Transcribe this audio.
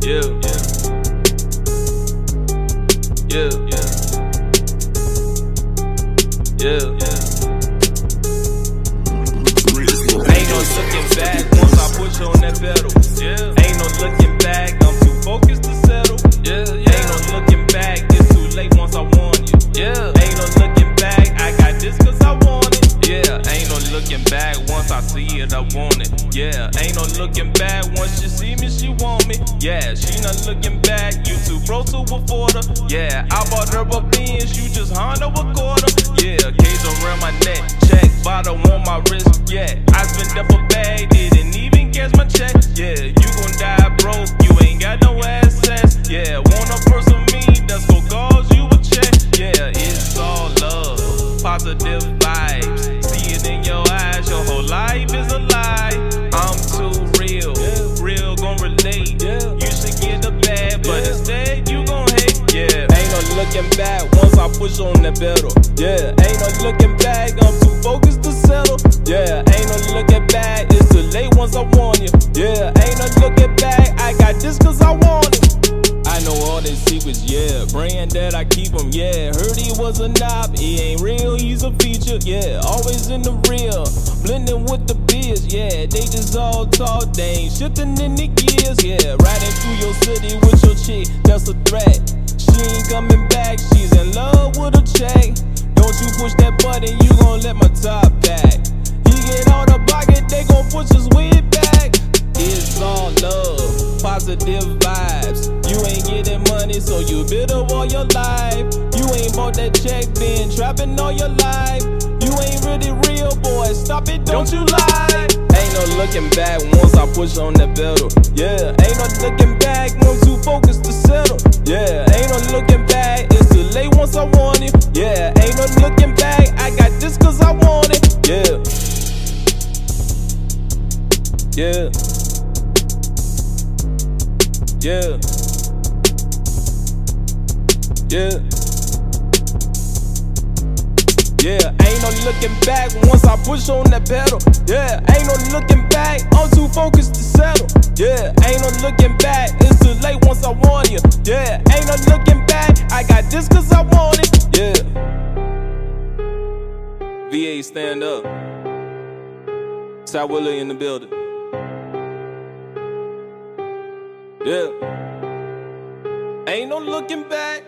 Yeah, yeah, yeah, yeah, yeah. Ain't no looking back once I push on that pedal. Yeah. Ain't no looking back, I'm too focused to settle. Yeah, yeah. Ain't no looking back, it's too late once I warn you. Yeah. Ain't no looking back, I got this cause I want it. Yeah. Ain't no looking back once I see it, I want it. Yeah. Ain't no looking back once she see me, she want me. Yeah. She not looking back, you too broke to afford her. Yeah. I bought her a Benz, you just Honda a quarter. Yeah. Cage around my neck, check, bottle on my wrist. Yeah. I spent up a bag, didn't even catch my check. Yeah. You gon' die broke, you ain't got no assets. Yeah. Want a person me, that's gon' cause you a check. Yeah. It's all love, positive gon' relate. You should get the bad, but instead you gon' hate. Yeah, ain't no looking back once I push on the pedal. Yeah, ain't no looking back, I'm too focused to settle. Yeah, know all his secrets, yeah. Praying that I keep him, yeah. Heard he was a knob, he ain't real, he's a feature, yeah. Always in the real, blending with the beers, yeah. They just all talk, they ain't shifting in the gears, yeah. Riding through your city with your chick, that's a threat. She ain't coming back, she's in love with a check. Don't you push that button, you gon' let my top back. He get out the pocket, they gon' push his wig back. It's all love, positive vibes. You ain't getting money, so you bitter all your life. You ain't bought that check, been trapping all your life. You ain't really real, boy. Stop it, don't you lie. Ain't no looking back once I push on that pedal. Yeah, ain't no looking back, I'm too focused to settle. Yeah, ain't no looking back, it's too late once I want it. Yeah, ain't no looking back, I got this cause I want it. Yeah. Yeah. Yeah. Yeah. Yeah, ain't no looking back once I push on that pedal. Yeah, ain't no looking back, I'm too focused to settle. Yeah, ain't no looking back, it's too late once I warn you. Yeah, ain't no looking back, I got this cause I want it. Yeah. VA stand up. Ty Willie in the building. Yeah. Ain't no looking back.